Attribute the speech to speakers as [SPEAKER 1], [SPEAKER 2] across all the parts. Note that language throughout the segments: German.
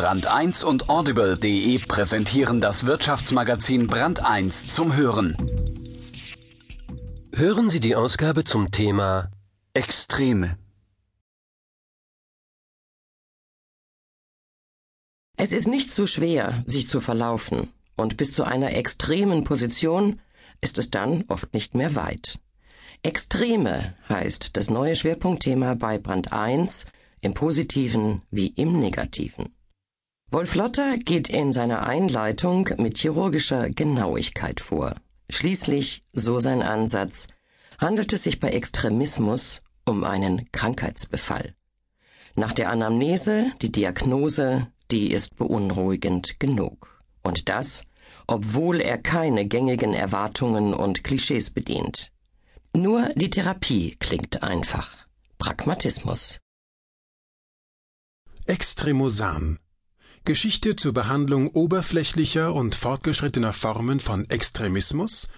[SPEAKER 1] Brand 1 und Audible.de präsentieren das Wirtschaftsmagazin Brand 1 zum Hören.
[SPEAKER 2] Hören Sie die Ausgabe zum Thema
[SPEAKER 3] Extreme.
[SPEAKER 4] Es ist nicht so schwer, sich zu verlaufen, und bis zu einer extremen Position ist es dann oft nicht mehr weit. Extreme heißt das neue Schwerpunktthema bei Brand 1 im positiven wie im negativen. Wolf Lotter geht in seiner Einleitung mit chirurgischer Genauigkeit vor. Schließlich, so sein Ansatz, handelt es sich bei Extremismus um einen Krankheitsbefall. Nach der Anamnese, die Diagnose, die ist beunruhigend genug. Und das, obwohl er keine gängigen Erwartungen und Klischees bedient. Nur die Therapie klingt einfach. Pragmatismus.
[SPEAKER 5] Extremosan. Geschichte zur Behandlung oberflächlicher und fortgeschrittener Formen von Extremismus,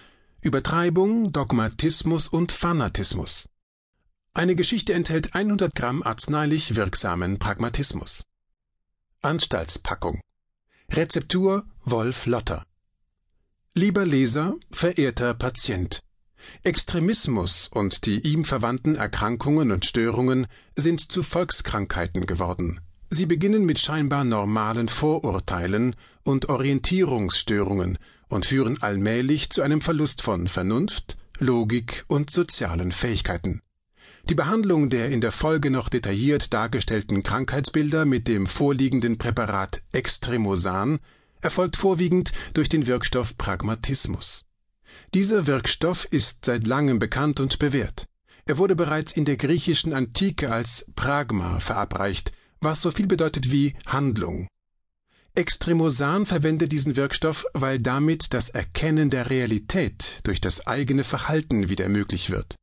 [SPEAKER 5] Übertreibung, Dogmatismus und Fanatismus. Eine Geschichte enthält 100 Gramm arzneilich wirksamen Pragmatismus. Anstaltspackung. Rezeptur Wolf Lotter. Lieber Leser, verehrter Patient. Extremismus und die ihm verwandten Erkrankungen und Störungen sind zu Volkskrankheiten geworden. Sie beginnen mit scheinbar normalen Vorurteilen und Orientierungsstörungen und führen allmählich zu einem Verlust von Vernunft, Logik und sozialen Fähigkeiten. Die Behandlung der in der Folge noch detailliert dargestellten Krankheitsbilder mit dem vorliegenden Präparat Extremosan erfolgt vorwiegend durch den Wirkstoff Pragmatismus. Dieser Wirkstoff ist seit langem bekannt und bewährt. Er wurde bereits in der griechischen Antike als Pragma verabreicht, was so viel bedeutet wie Handlung. Extremosan verwendet diesen Wirkstoff, weil damit das Erkennen der Realität durch das eigene Verhalten wieder möglich wird.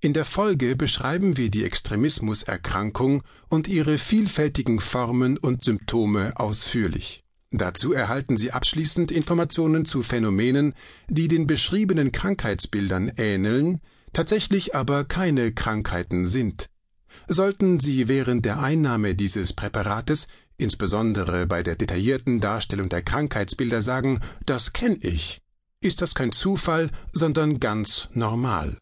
[SPEAKER 5] In der Folge beschreiben wir die Extremismuserkrankung und ihre vielfältigen Formen und Symptome ausführlich. Dazu erhalten Sie abschließend Informationen zu Phänomenen, die den beschriebenen Krankheitsbildern ähneln, tatsächlich aber keine Krankheiten sind. Sollten Sie während der Einnahme dieses Präparates, insbesondere bei der detaillierten Darstellung der Krankheitsbilder, sagen, das kenne ich, ist das kein Zufall, sondern ganz normal.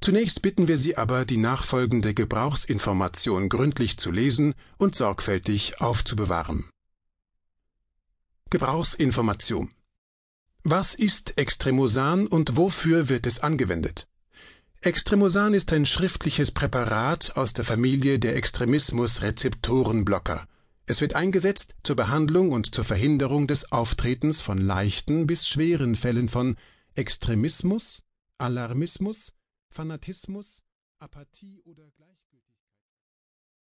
[SPEAKER 5] Zunächst bitten wir Sie aber, die nachfolgende Gebrauchsinformation gründlich zu lesen und sorgfältig aufzubewahren. Gebrauchsinformation Was ist Extremosan und wofür wird es angewendet? Extremosan ist ein schriftliches Präparat aus der Familie der Extremismus-Rezeptorenblocker. Es wird eingesetzt zur Behandlung und zur Verhinderung des Auftretens von leichten bis schweren Fällen von Extremismus, Alarmismus, Fanatismus, Apathie oder Gleichgültigkeit.